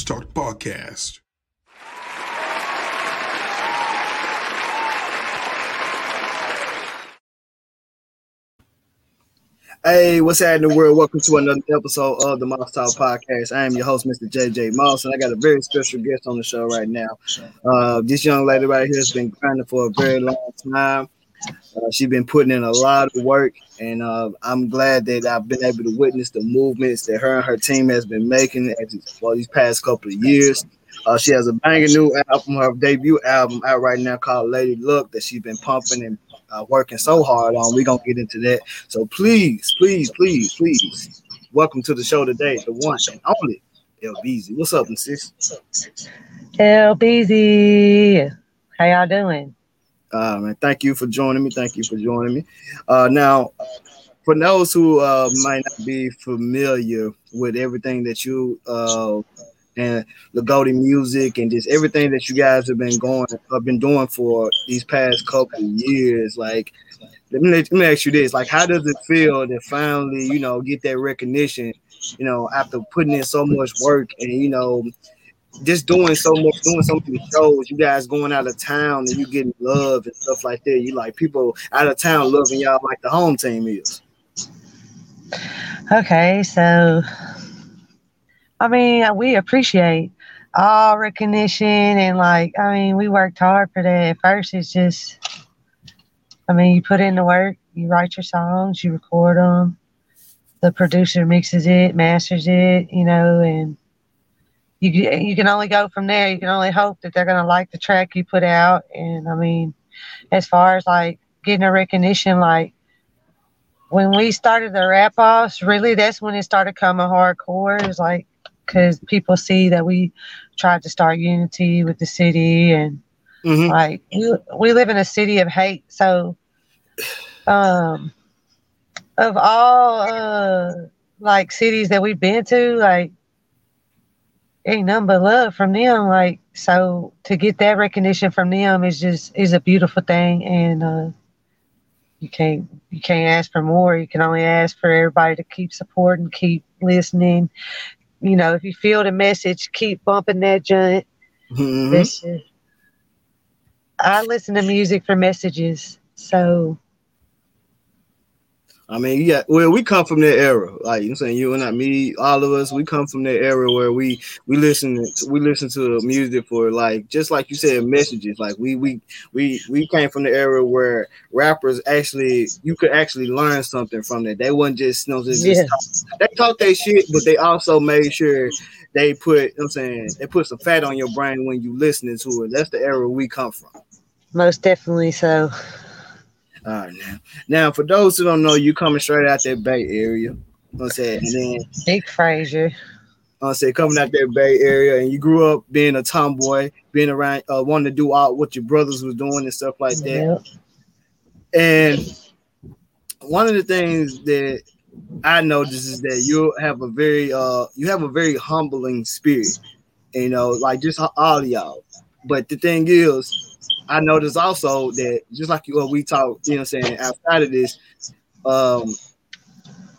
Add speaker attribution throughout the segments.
Speaker 1: Moss Talk Podcast.
Speaker 2: Hey, what's happening, world? Welcome to another episode of the Moss Talk Podcast. I am your host, Mr. JJ Moss, and I got a very special guest on the show right now. Uh, this young lady right here has been grinding for a very long time. Uh, she's been putting in a lot of work, and uh, I'm glad that I've been able to witness the movements that her and her team has been making for these past couple of years. Uh, she has a banging new album, her debut album out right now called Lady Luck that she's been pumping and uh, working so hard on. We're gonna get into that. So please, please, please, please, welcome to the show today, the one and only L Beezy. What's up, sis?
Speaker 3: L Beezy, how y'all doing?
Speaker 2: Uh, man, thank you for joining me. Thank you for joining me. Uh, now, for those who uh, might not be familiar with everything that you uh, and La'Goatee music and just everything that you guys have been going have been doing for these past couple years. Like, let me let me ask you this: like, how does it feel to finally, you know, get that recognition? You know, after putting in so much work and you know, just doing so much, doing so many shows. You guys going out of town and you getting love and stuff like that. You like people out of town loving y'all like the home team is.
Speaker 3: Okay, so I mean, we appreciate all recognition and like, I mean, we worked hard for that. At first, it's just, I mean, you put in the work, you write your songs, you record them, the producer mixes it, masters it, you know, and you you can only go from there. You can only hope that they're gonna like the track you put out. And I mean, as far as like getting a recognition, like when we started the rap offs, really that's when it started coming hardcore. It's like because people see that we tried to start unity with the city and mm-hmm. like we, we live in a city of hate so um of all uh like cities that we've been to like ain't nothing but love from them like so to get that recognition from them is just is a beautiful thing and uh you can't you can't ask for more you can only ask for everybody to keep supporting keep listening you know, if you feel the message, keep bumping that joint. Mm-hmm. I listen to music for messages. So
Speaker 2: I mean, yeah, well, we come from that era. Like you know saying, you and I, me, all of us, we come from that era where we we listen to, we listen to music for like just like you said, messages. Like we we we we came from the era where rappers actually you could actually learn something from that. They wasn't just you know just, yeah. talk, they talk their shit, but they also made sure they put you know I'm saying they put some fat on your brain when you listening to it. That's the era we come from.
Speaker 3: Most definitely so.
Speaker 2: All right, now, now for those who don't know, you coming straight out that Bay Area. I'm saying, and then
Speaker 3: Big Frayser.
Speaker 2: I'm saying coming out that Bay Area, and you grew up being a tomboy, being around, uh, wanting to do all what your brothers was doing and stuff like that. Yep. And one of the things that I noticed is that you have a very, uh, you have a very humbling spirit. You know, like just all of y'all. But the thing is, I noticed also that just like you, what we talk, you know, what I'm saying outside of this, um,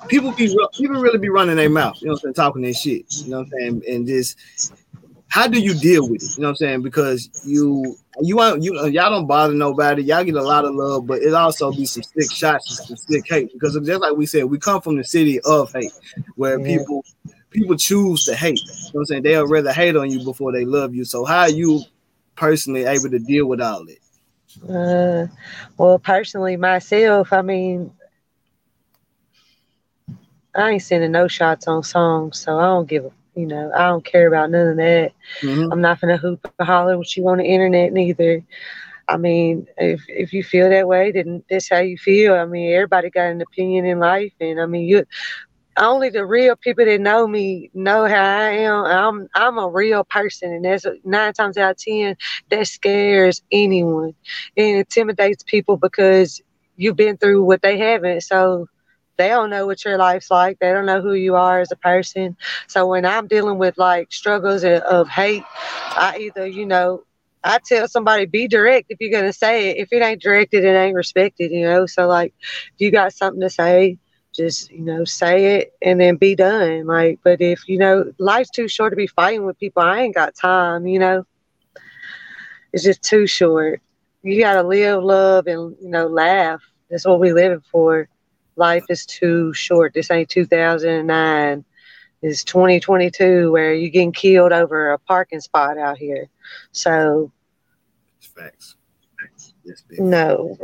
Speaker 2: people be people really be running their mouth, you know, what I'm saying, talking their shit, you know, what I'm saying, and just how do you deal with it? You know, what I'm saying, because you you want you y'all don't bother nobody, y'all get a lot of love, but it also be some sick shots and some sick hate because just like we said, we come from the city of hate, where yeah. people people choose to hate. You know what I'm saying? They'll rather hate on you before they love you. So how you personally able to deal with all it?
Speaker 3: Uh, well, personally, myself, I mean, I ain't sending no shots on songs, so I don't give a, you know, I don't care about none of that. Mm-hmm. I'm not gonna hoop or holler what you on the internet neither. I mean, if if you feel that way, then that's how you feel. I mean, everybody got an opinion in life, and I mean, you only the real people that know me know how I am. I'm I'm a real person, and that's nine times out of ten that scares anyone and intimidates people because you've been through what they haven't. So they don't know what your life's like. They don't know who you are as a person. So when I'm dealing with like struggles of hate, I either you know I tell somebody be direct if you're gonna say it. If it ain't directed, it ain't respected. You know. So like, if you got something to say, just you know say it and then be done. Like, but if you know life's too short to be fighting with people, I ain't got time. You know, it's just too short. You gotta live, love, and you know laugh. That's what we living for. Life is too short. This ain't 2009. It's 2022 where you're getting killed over a parking spot out here. So,
Speaker 2: facts. facts.
Speaker 3: Yes, no,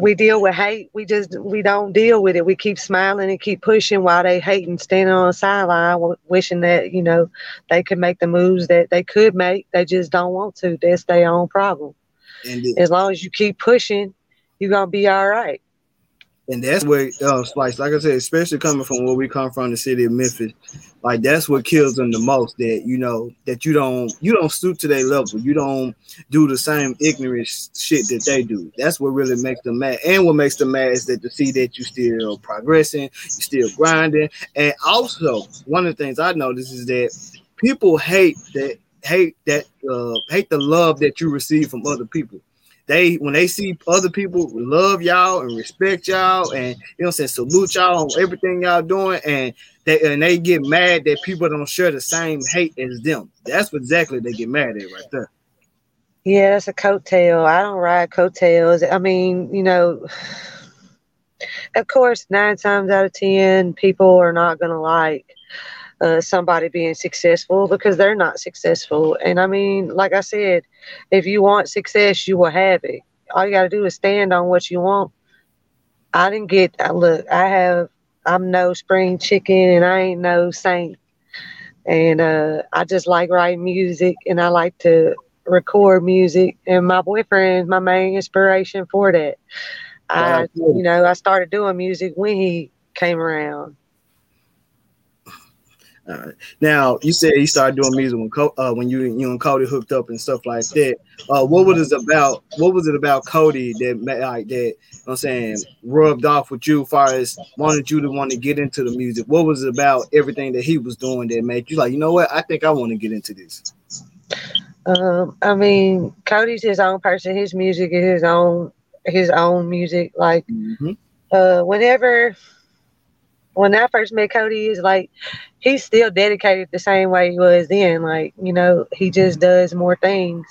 Speaker 3: we deal with hate. We just we don't deal with it. We keep smiling and keep pushing while they hating, standing on the sideline, wishing that you know they could make the moves that they could make. They just don't want to. That's their own problem. And as long as you keep pushing, you're gonna be all right
Speaker 2: and that's where uh, like like I said, especially coming from where we come from, the city of Memphis, like that's what kills them the most. That you know that you don't you don't stoop to their level, you don't do the same ignorant shit that they do. That's what really makes them mad. And what makes them mad is that to see that you still progressing, you still grinding, and also one of the things I notice is that people hate that hate that uh, hate the love that you receive from other people they when they see other people love y'all and respect y'all and you know say salute y'all on everything y'all doing and they and they get mad that people don't share the same hate as them. That's what exactly they get mad at right there.
Speaker 3: Yeah, that's a coattail. I don't ride coattails. I mean, you know, of course, nine times out of ten, people are not gonna like uh, somebody being successful because they're not successful. And I mean, like I said, if you want success, you will have it. All you got to do is stand on what you want. I didn't get, that look, I have, I'm no spring chicken and I ain't no saint. And uh, I just like writing music and I like to record music. And my boyfriend is my main inspiration for that. I, you know, I started doing music when he came around.
Speaker 2: Uh, now you said you started doing music when uh, when you you and Cody hooked up and stuff like that. Uh, what was it about? What was it about Cody that like that? You know I'm saying rubbed off with you, as far as wanted you to want to get into the music. What was it about everything that he was doing that made you like, you know what? I think I want to get into this.
Speaker 3: Um, I mean, Cody's his own person. His music is his own his own music. Like, mm-hmm. uh, whenever when I first met Cody, is like he's still dedicated the same way he was then. Like, you know, he just does more things.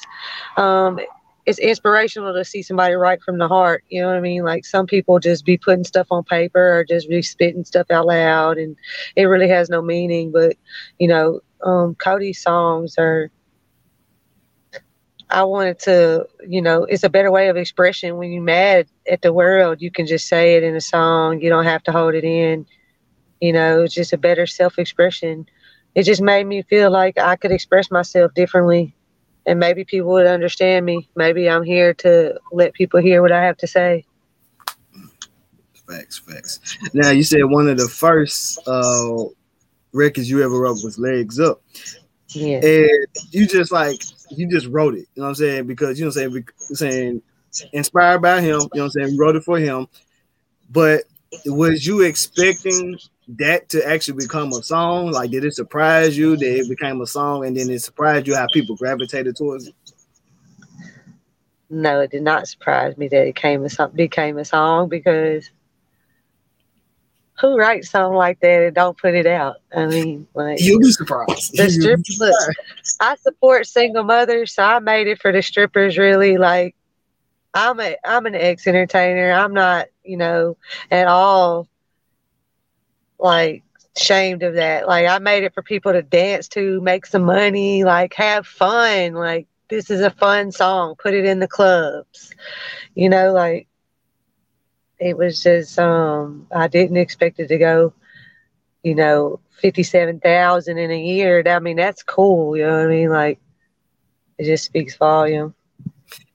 Speaker 3: Um, it's inspirational to see somebody write from the heart. You know what I mean? Like some people just be putting stuff on paper or just be spitting stuff out loud, and it really has no meaning. But you know, um, Cody's songs are. I wanted to, you know, it's a better way of expression. When you're mad at the world, you can just say it in a song. You don't have to hold it in you know, it's just a better self expression. It just made me feel like I could express myself differently and maybe people would understand me. Maybe I'm here to let people hear what I have to say.
Speaker 2: Facts, facts. Now you said one of the first uh records you ever wrote was Legs Up. Yeah. And you just like you just wrote it, you know what I'm saying? Because you know what I'm saying, saying inspired by him, you know what I'm saying, wrote it for him. But was you expecting that to actually become a song? Like, did it surprise you that it became a song, and then it surprised you how people gravitated towards it?
Speaker 3: No, it did not surprise me that it came a song, became a song because who writes something like that and don't put it out? I mean, like
Speaker 2: you'll be surprised. The strip,
Speaker 3: look, I support single mothers, so I made it for the strippers. Really, like I'm a I'm an ex entertainer. I'm not, you know, at all like shamed of that. Like I made it for people to dance to, make some money, like have fun. Like this is a fun song. Put it in the clubs. You know, like it was just um I didn't expect it to go, you know, fifty seven thousand in a year. I mean, that's cool, you know what I mean? Like it just speaks volume.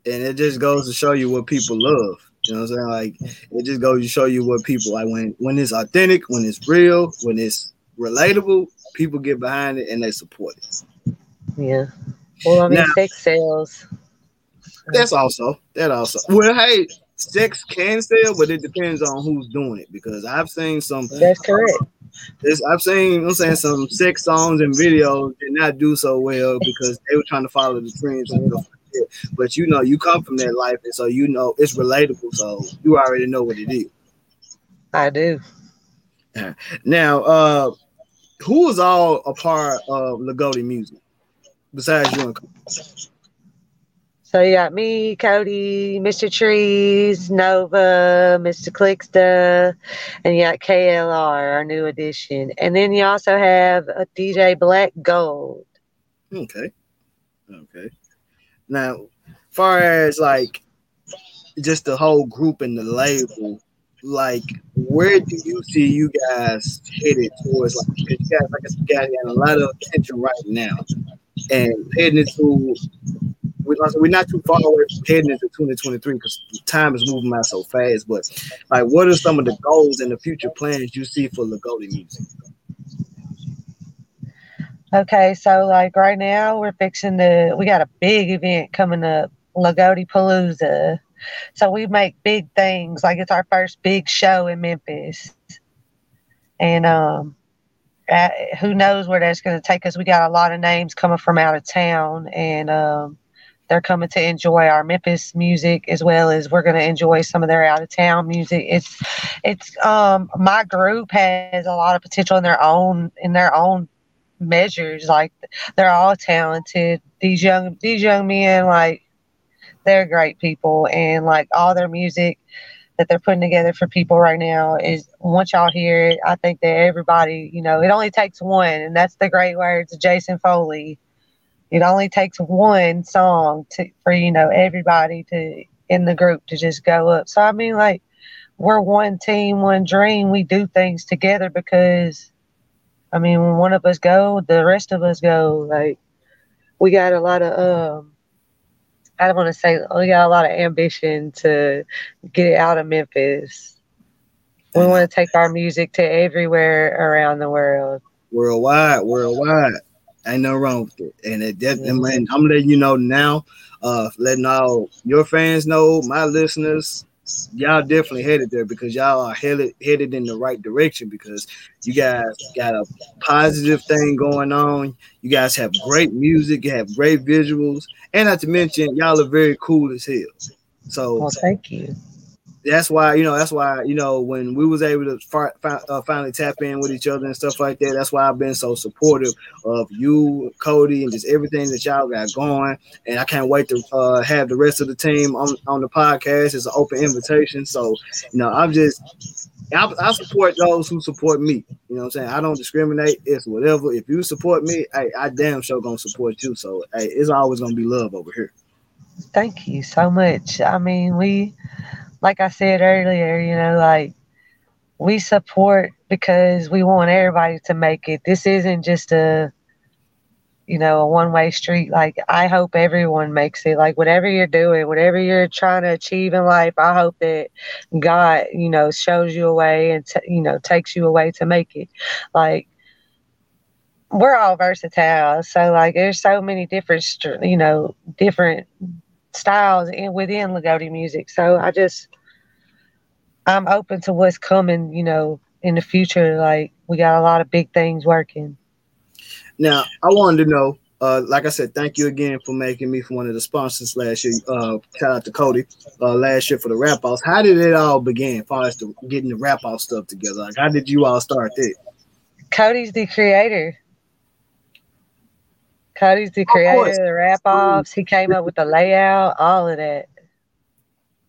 Speaker 2: And it just goes to show you what people love. You know what I'm saying? Like it just goes to show you what people like when when it's authentic, when it's real, when it's relatable, people get behind it and they support
Speaker 3: it. Yeah. Well, I mean, now, sex sales.
Speaker 2: That's also that also. Well, hey, sex can sell, but it depends on who's doing it because I've seen some.
Speaker 3: That's correct.
Speaker 2: This, I've seen, I'm saying some sex songs and videos did not do so well because they were trying to follow the trends and stuff but you know, you come from that life, and so you know it's relatable. So you already know what it is.
Speaker 3: I do.
Speaker 2: Now, uh, who is all a part of La'Goatee music besides you and Cody?
Speaker 3: So you got me, Cody, Mr. Trees, Nova, Mr. Clicksta, and you got KLR, our new addition. And then you also have a DJ Black Gold.
Speaker 2: Okay. Okay. Now, far as like just the whole group and the label, like where do you see you guys headed towards? Like you guys, like I said, you guys got a lot of attention right now, and heading into we're not too far away from heading into 2023 because time is moving by so fast. But like, what are some of the goals and the future plans you see for La'Goatee music?
Speaker 3: Okay, so like right now we're fixing the we got a big event coming up, La'Goatee Palooza. So we make big things. Like it's our first big show in Memphis. And um who knows where that's going to take us. We got a lot of names coming from out of town and um they're coming to enjoy our Memphis music as well as we're going to enjoy some of their out of town music. It's it's um my group has a lot of potential in their own in their own measures. Like they're all talented. These young these young men like they're great people and like all their music that they're putting together for people right now is once y'all hear it, I think that everybody, you know, it only takes one and that's the great words of Jason Foley it only takes one song to for you know everybody to in the group to just go up. So I mean, like we're one team, one dream. We do things together because I mean, when one of us go, the rest of us go. Like we got a lot of um. I don't want to say we got a lot of ambition to get it out of Memphis. We want to take our music to everywhere around the world.
Speaker 2: Worldwide, worldwide. Ain't no wrong with it. And it that, and I'm letting you know now, uh, letting all your fans know, my listeners, y'all definitely headed there because y'all are headed headed in the right direction because you guys got a positive thing going on. You guys have great music, you have great visuals, and not to mention y'all are very cool as hell. So
Speaker 3: well, thank you
Speaker 2: that's why you know that's why you know when we was able to fi- fi- uh, finally tap in with each other and stuff like that that's why i've been so supportive of you cody and just everything that y'all got going and i can't wait to uh, have the rest of the team on, on the podcast it's an open invitation so you know i'm just I, I support those who support me. You know what I'm saying? I don't discriminate. It's whatever. If you support me, hey, I damn sure gonna support you. So hey, it's always gonna be love over here.
Speaker 3: Thank you so much. I mean, we like I said earlier, you know, like we support because we want everybody to make it. This isn't just a you know, a one way street. Like, I hope everyone makes it. Like, whatever you're doing, whatever you're trying to achieve in life, I hope that God, you know, shows you a way and, t- you know, takes you away to make it. Like, we're all versatile. So, like, there's so many different, you know, different styles in within La'Goatee music. So I just I'm open to what's coming, you know, in the future. Like we got a lot of big things working.
Speaker 2: Now I wanted to know, uh, like I said, thank you again for making me for one of the sponsors last year. Uh, shout out to Cody uh, last year for the rap house. How did it all begin? As far as the, getting the rap house stuff together, like how did you all start that?
Speaker 3: Cody's the creator. Cody's the creator of, of the rap offs. He came up with the layout, all of that.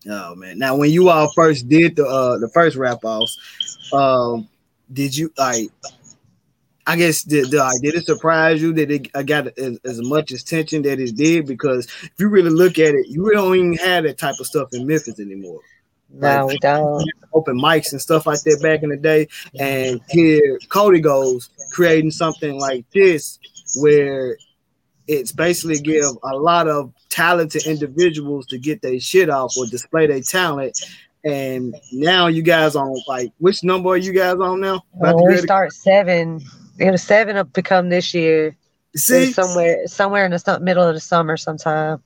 Speaker 2: Oh man! Now, when you all first did the uh the first rap offs, um, did you like? I guess did did, did it surprise you that it got as, as much attention that it did? Because if you really look at it, you really don't even have that type of stuff in Memphis anymore.
Speaker 3: No, like, we don't.
Speaker 2: Open mics and stuff like that back in the day, and here Cody goes creating something like this where it's basically give a lot of talented individuals to get their shit off or display their talent. And now you guys on like which number are you guys on now?
Speaker 3: Well, we start seven. It was seven to become this year. See somewhere somewhere in the middle of the summer sometime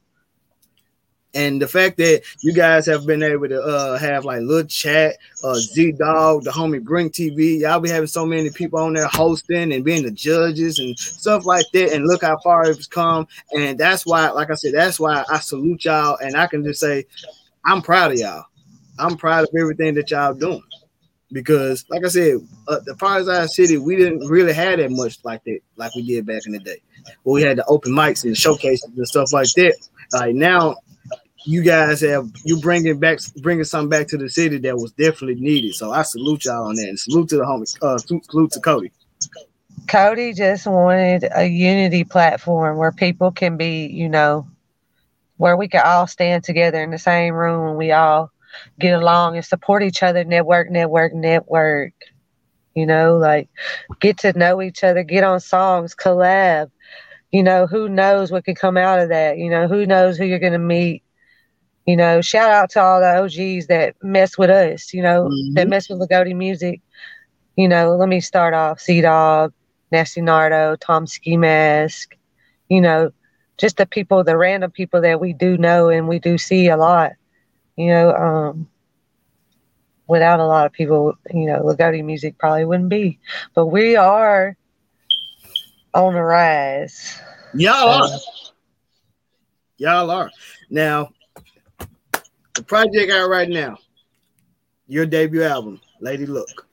Speaker 2: and the fact that you guys have been able to uh, have like little chat, uh, Z Dog, the homie Bring TV, y'all be having so many people on there hosting and being the judges and stuff like that. And look how far it's come. And that's why, like I said, that's why I salute y'all. And I can just say, I'm proud of y'all. I'm proud of everything that y'all doing. because, like I said, uh, the Fireside City, we didn't really have that much like that, like we did back in the day. Where we had the open mics and showcases and stuff like that. Like now, you guys have you bringing back bringing something back to the city that was definitely needed. So I salute y'all on that, and salute to the homie, uh, salute to Cody.
Speaker 3: Cody just wanted a unity platform where people can be, you know, where we can all stand together in the same room and we all get along and support each other, network, network, network. You know, like get to know each other, get on songs, collab. You know, who knows what can come out of that? You know, who knows who you're going to meet? You know, shout out to all the OGs that mess with us, you know, mm-hmm. that mess with La'Goatee music. You know, let me start off C Dog, Nasty Nardo, Tom Ski Mask, you know, just the people, the random people that we do know and we do see a lot you know, um, without a lot of people, you know, La'Goatee music probably wouldn't be. But we are on the rise.
Speaker 2: Y'all so. are. Y'all are. Now, the project out right now, your debut album, Lady Luck.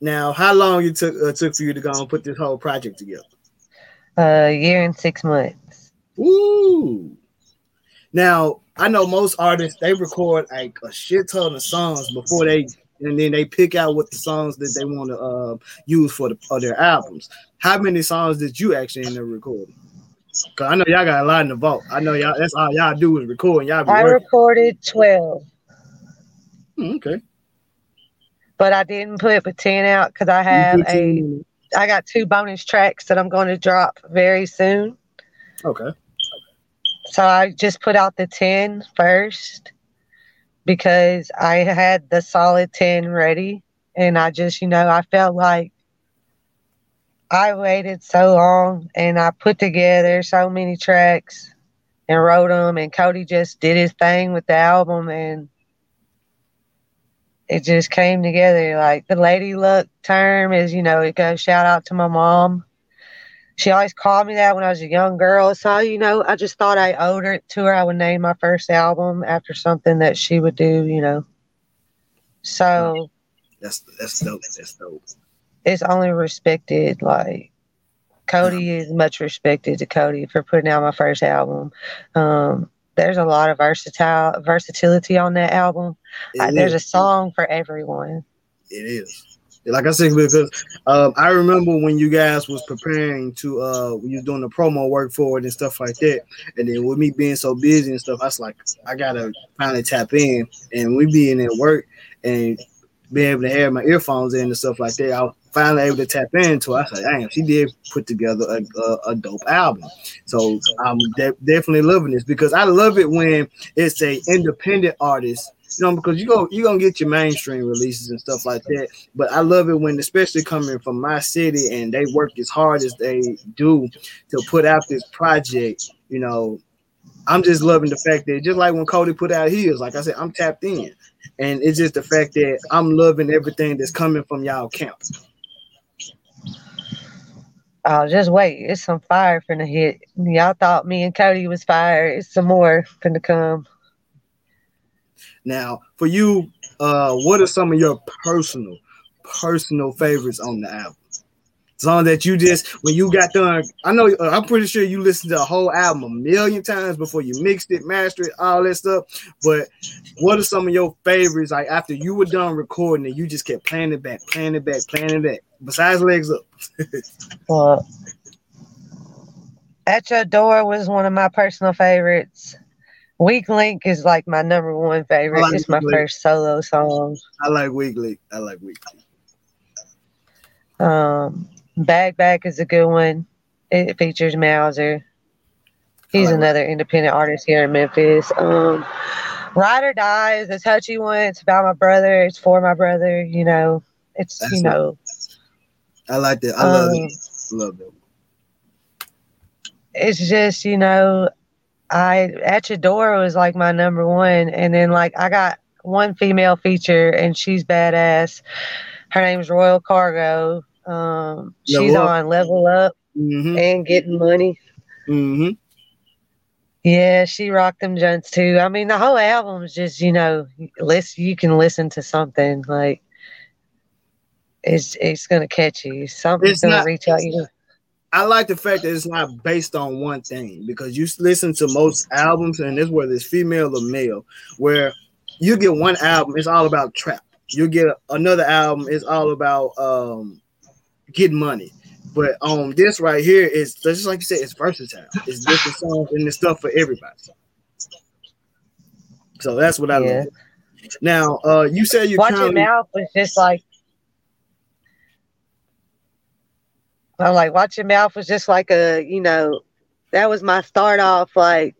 Speaker 2: Now, how long it took uh, took for you to go and put this whole project together?
Speaker 3: A year and six months.
Speaker 2: Ooh. Now, I know most artists they record like a shit ton of songs before they and then they pick out what the songs that they want to uh, use for the for their albums. How many songs did you actually end up recording? Cause I know y'all got a lot in the vault. I know y'all. That's all y'all do is record. y'all.
Speaker 3: I working. recorded twelve.
Speaker 2: Hmm, okay.
Speaker 3: But I didn't put but ten out because I have a. I got two bonus tracks that I'm going to drop very soon.
Speaker 2: Okay.
Speaker 3: So I just put out the 10 first because I had the solid 10 ready. And I just, you know, I felt like I waited so long and I put together so many tracks and wrote them. And Cody just did his thing with the album and it just came together. Like the Lady Luck term is, you know, it goes shout out to my mom she always called me that when I was a young girl. So, you know, I just thought I owed it to her. I would name my first album after something that she would do, you know. So
Speaker 2: that's that's dope. That's dope.
Speaker 3: It's only respected like Cody is much respected to Cody for putting out my first album. Um, there's a lot of versatile versatility on that album. Uh, there's a song for everyone.
Speaker 2: It is. Like I said, because um, I remember when you guys was preparing to uh when you doing the promo work for it and stuff like that, and then with me being so busy and stuff, I was like, I gotta finally tap in, and we being at work and being able to have my earphones in and stuff like that. I finally able to tap into. I said, damn, she did put together a, a, a dope album. So I'm de- definitely loving this because I love it when it's a independent artist you know, because you go you're gonna get your mainstream releases and stuff like that. But I love it when, especially coming from my city, and they work as hard as they do to put out this project. You know, I'm just loving the fact that just like when Cody put out his, like I said, I'm tapped in, and it's just the fact that I'm loving everything that's coming from y'all camp.
Speaker 3: Oh, just wait. It's some fire finna hit. Y'all thought me and Cody was fire. It's some more finna come.
Speaker 2: Now, for you, uh, what are some of your personal, personal favorites on the album? Song that you just when you got done. I know uh, I'm pretty sure you listened to the whole album a million times before you mixed it, mastered it, all that stuff. But what are some of your favorites? Like after you were done recording and you just kept playing it back, playing it back, playing it back. Besides legs up.
Speaker 3: well, at your door was one of my personal favorites. Weak Link is like my number one favorite. Like it's my Link. first solo song.
Speaker 2: I like Weak Link. I like Weak
Speaker 3: Link. Um, Bag Back is a good one. It features Mauser. He's like another independent artist here in Memphis. Um, Ride or Die is a touchy one. It's about my brother. It's for my brother. You know, it's That's you know.
Speaker 2: I like that. I love um, it. Love it.
Speaker 3: It's just you know I at your door was like my number one, and then like I got one female feature, and she's badass. Her name's Royal Cargo. Um, she's on Level Up mm-hmm. and Getting Money.
Speaker 2: Mm-hmm.
Speaker 3: Yeah, she rocked them junts too. I mean, the whole album is just you know, listen. You can listen to something like it's it's gonna catch you. Something's
Speaker 2: It's
Speaker 3: gonna
Speaker 2: not-
Speaker 3: reach out you.
Speaker 2: I like the fact that it's not based on one thing because you listen to most albums, and this whether it's female or male, where you get one album, it's all about trap. You get another album, it's all about um getting money. But on this right here, it's just like you said, it's versatile. It's different songs and it's stuff for everybody. So that's what I
Speaker 3: Yeah.
Speaker 2: love. Now, uh, you said you
Speaker 3: Watch Your Mouth was just like. I'm like, Watch Your Mouth was just like a, you know, that was my start off like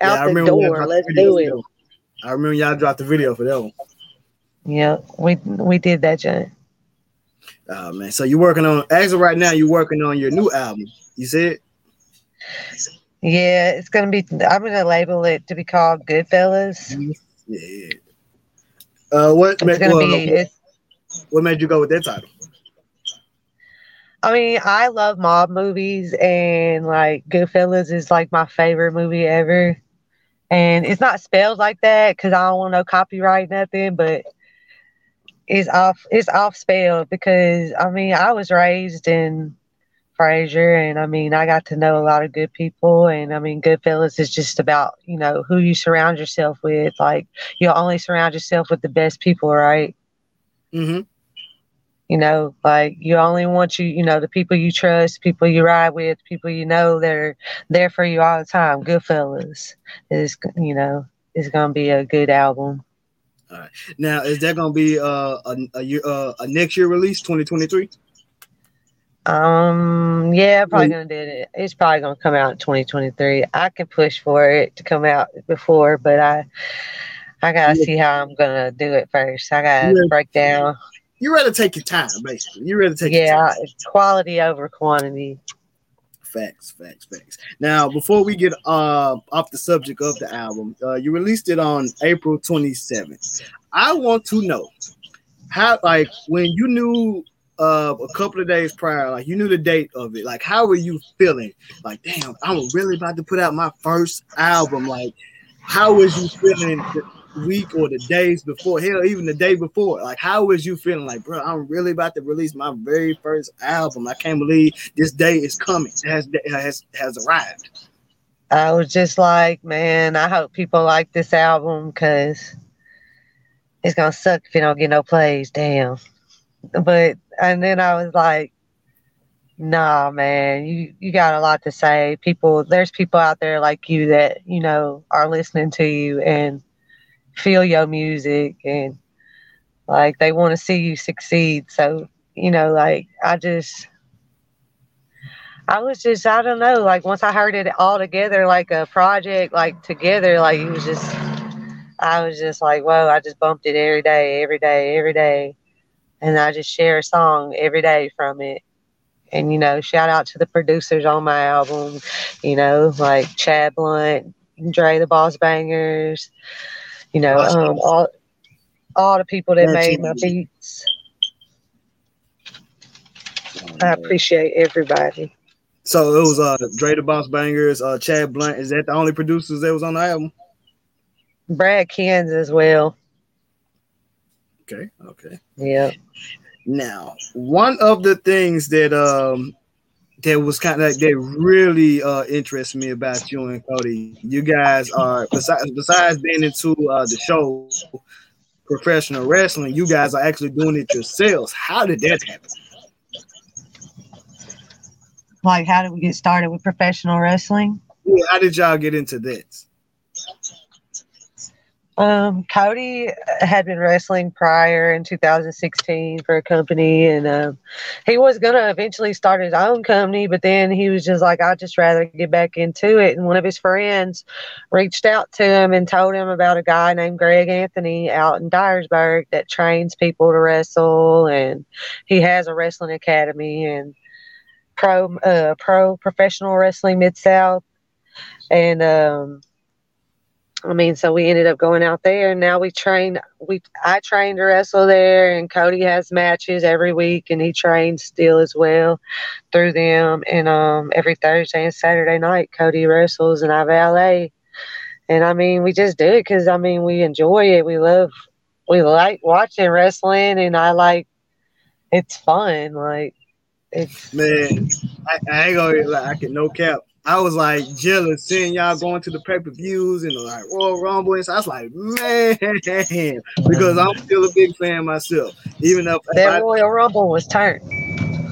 Speaker 2: Yeah,
Speaker 3: out the door. Let's
Speaker 2: the
Speaker 3: do it.
Speaker 2: I remember y'all dropped the video for that one.
Speaker 3: Yeah, we we did that, John.
Speaker 2: Oh man, so you're working on as of right now, you're working on your new album. You said
Speaker 3: Yeah, it's gonna be. I'm gonna label it to be called Goodfellas.
Speaker 2: Yeah. Uh, what
Speaker 3: It's
Speaker 2: made,
Speaker 3: gonna
Speaker 2: well,
Speaker 3: be. It's,
Speaker 2: what made you go with that title?
Speaker 3: I mean, I love mob movies, and like Goodfellas is like my favorite movie ever. And it's not spelled like that because I don't want no copyright nothing, but it's off. It's off spelled because I mean I was raised in Frayser, and I mean I got to know a lot of good people, and I mean Goodfellas is just about you know who you surround yourself with. Like you only surround yourself with the best people, right?
Speaker 2: Mm-hmm.
Speaker 3: You know like you only want you you know the people you trust people you ride with people you know that are there for you all the time. Goodfellas is you know is gonna be a good album. All right.
Speaker 2: Now, is that gonna be uh, a a year uh, a next year release, 2023?
Speaker 3: um yeah probably gonna do it. It's probably gonna come out in 2023 i can push for it to come out before but i i gotta see how i'm gonna do it first. I gotta
Speaker 2: Yeah.
Speaker 3: break down
Speaker 2: You ready to take your time, basically. You ready to take your
Speaker 3: yeah quality over quantity
Speaker 2: Facts, facts, facts. Now, before we get uh, off the subject of the album, uh, you released it on April 27th. I want to know how, like, when you knew uh, a couple of days prior, like, you knew the date of it, like, how were you feeling? Like, damn, I'm really about to put out my first album. Like, how was you feeling week or the days before? Hell, even the day before. Like, how was you feeling? Like, bro, I'm really about to release my very first album. I can't believe this day is coming. It has has has arrived.
Speaker 3: I was just like, man, I hope people like this album because it's gonna suck if you don't get no plays. Damn. But and then I was like, nah, man, you you got a lot to say. People, there's people out there like you that you know are listening to you and feel your music and like they want to see you succeed. So you know, like I just. I was just, I don't know, like once I heard it all together, like a project, like together, like it was just, I was just like, whoa, I just bumped it every day, every day, every day. And I just share a song every day from it. And, you know, shout out to the producers on my album, you know, like Chad Blunt, Dre the Boss Bangers, you know, um, all, all the people that made my beats. I appreciate everybody.
Speaker 2: So it was uh Dre the Boss Bangers, uh Chad Blunt. Is that the only producers that was on the album?
Speaker 3: Brad Kins as well.
Speaker 2: Okay, okay.
Speaker 3: Yeah.
Speaker 2: Now, one of the things that um that was kind of that really uh interested me about you and Cody, you guys are besides besides being into uh the show professional wrestling, you guys are actually doing it yourselves. How did that happen?
Speaker 3: Like, how did we get started with professional wrestling?
Speaker 2: Yeah, how did y'all get into that?
Speaker 3: Um, Cody had been wrestling prior in 2016 for a company, and um, he was gonna eventually start his own company, but then he was just like, "I'd just rather get back into it." And one of his friends reached out to him and told him about a guy named Greg Anthony out in Dyersburg that trains people to wrestle, and he has a wrestling academy and pro uh, pro professional wrestling mid south, and um. I mean, so we ended up going out there, and now we train. We I train to wrestle there, and Cody has matches every week, and he trains still as well through them. And um, every Thursday and Saturday night, Cody wrestles, and I valet. And I mean, we just do it because I mean, we enjoy it. We love, we like watching wrestling, and I like it's fun. Like it's
Speaker 2: Man, I, I ain't gonna like I can no cap. I was like jealous seeing y'all going to the pay per views and like Royal Rumble, and so I was like, man, because I'm still a big fan myself. Even though
Speaker 3: that
Speaker 2: I-
Speaker 3: Royal Rumble was turned.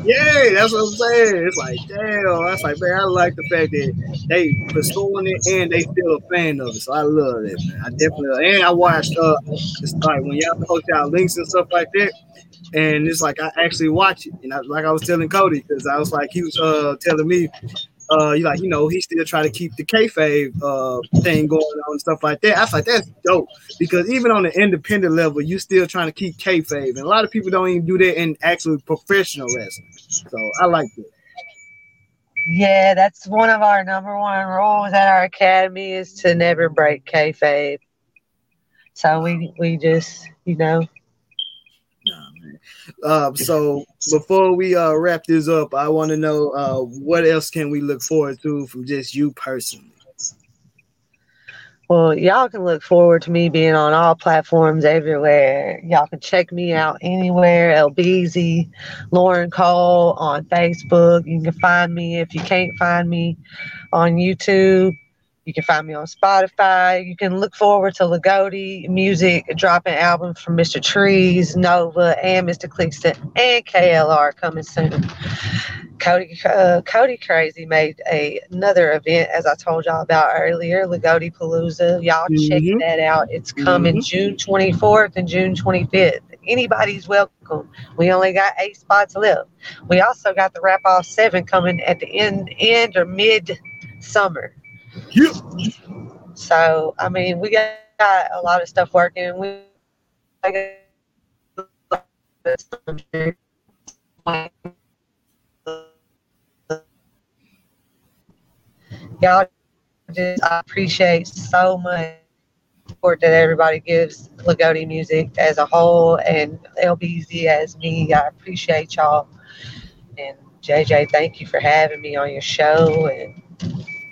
Speaker 2: Yeah, that's what I'm saying. It's like, damn, that's like, man, I like the fact that they pursuing it and they still a fan of it. So I love it, man. I definitely and I watched uh it's like when y'all post out links and stuff like that. And it's like I actually watch it. And I, like I was telling Cody, because I was like, he was uh telling me, uh, you like, you know, he still try to keep the kayfabe uh thing going on and stuff like that. I was like, that's dope. Because even on the independent level, you still trying to keep kayfabe. And a lot of people don't even do that in actual professional wrestling. So I like that.
Speaker 3: Yeah, that's one of our number one rules at our academy is to never break kayfabe. So we we just you know.
Speaker 2: Uh, so before we uh, wrap this up, I want to know uh, what else can we look forward to from just you personally.
Speaker 3: Well, y'all can look forward to me being on all platforms everywhere. Y'all can check me out anywhere. L Beezy, Lauren Cole on Facebook. You can find me if you can't find me on YouTube. You can find me on Spotify. You can look forward to La'Goatee music dropping albums from Mr. Trees, Nova, and Mr. Clixton and KLR coming soon. Cody uh, Cody Crazy made a another event as I told y'all about earlier, La'Goatee Palooza. Y'all check
Speaker 2: Mhm.
Speaker 3: that out. It's coming June 24th and June 25th. Anybody's welcome. We only got eight spots left. We also got the rap off seven coming at the end end or mid summer.
Speaker 2: Yeah.
Speaker 3: So I mean we got a lot of stuff working. We y'all just I appreciate so much support that everybody gives La'Goatee music as a whole and L Beezy as me. I appreciate y'all. And JJ, thank you for having me on your show and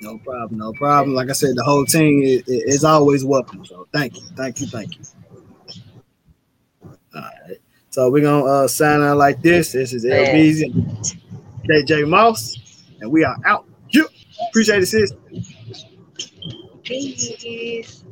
Speaker 2: No problem, no problem. Like I said, the whole team is, is always welcome. So thank you, thank you, thank you. All right. So we're gonna uh, sign out like this. This is L Beezy, and JJ Moss, and we are out. Yeah. Appreciate it, sis.
Speaker 3: peace.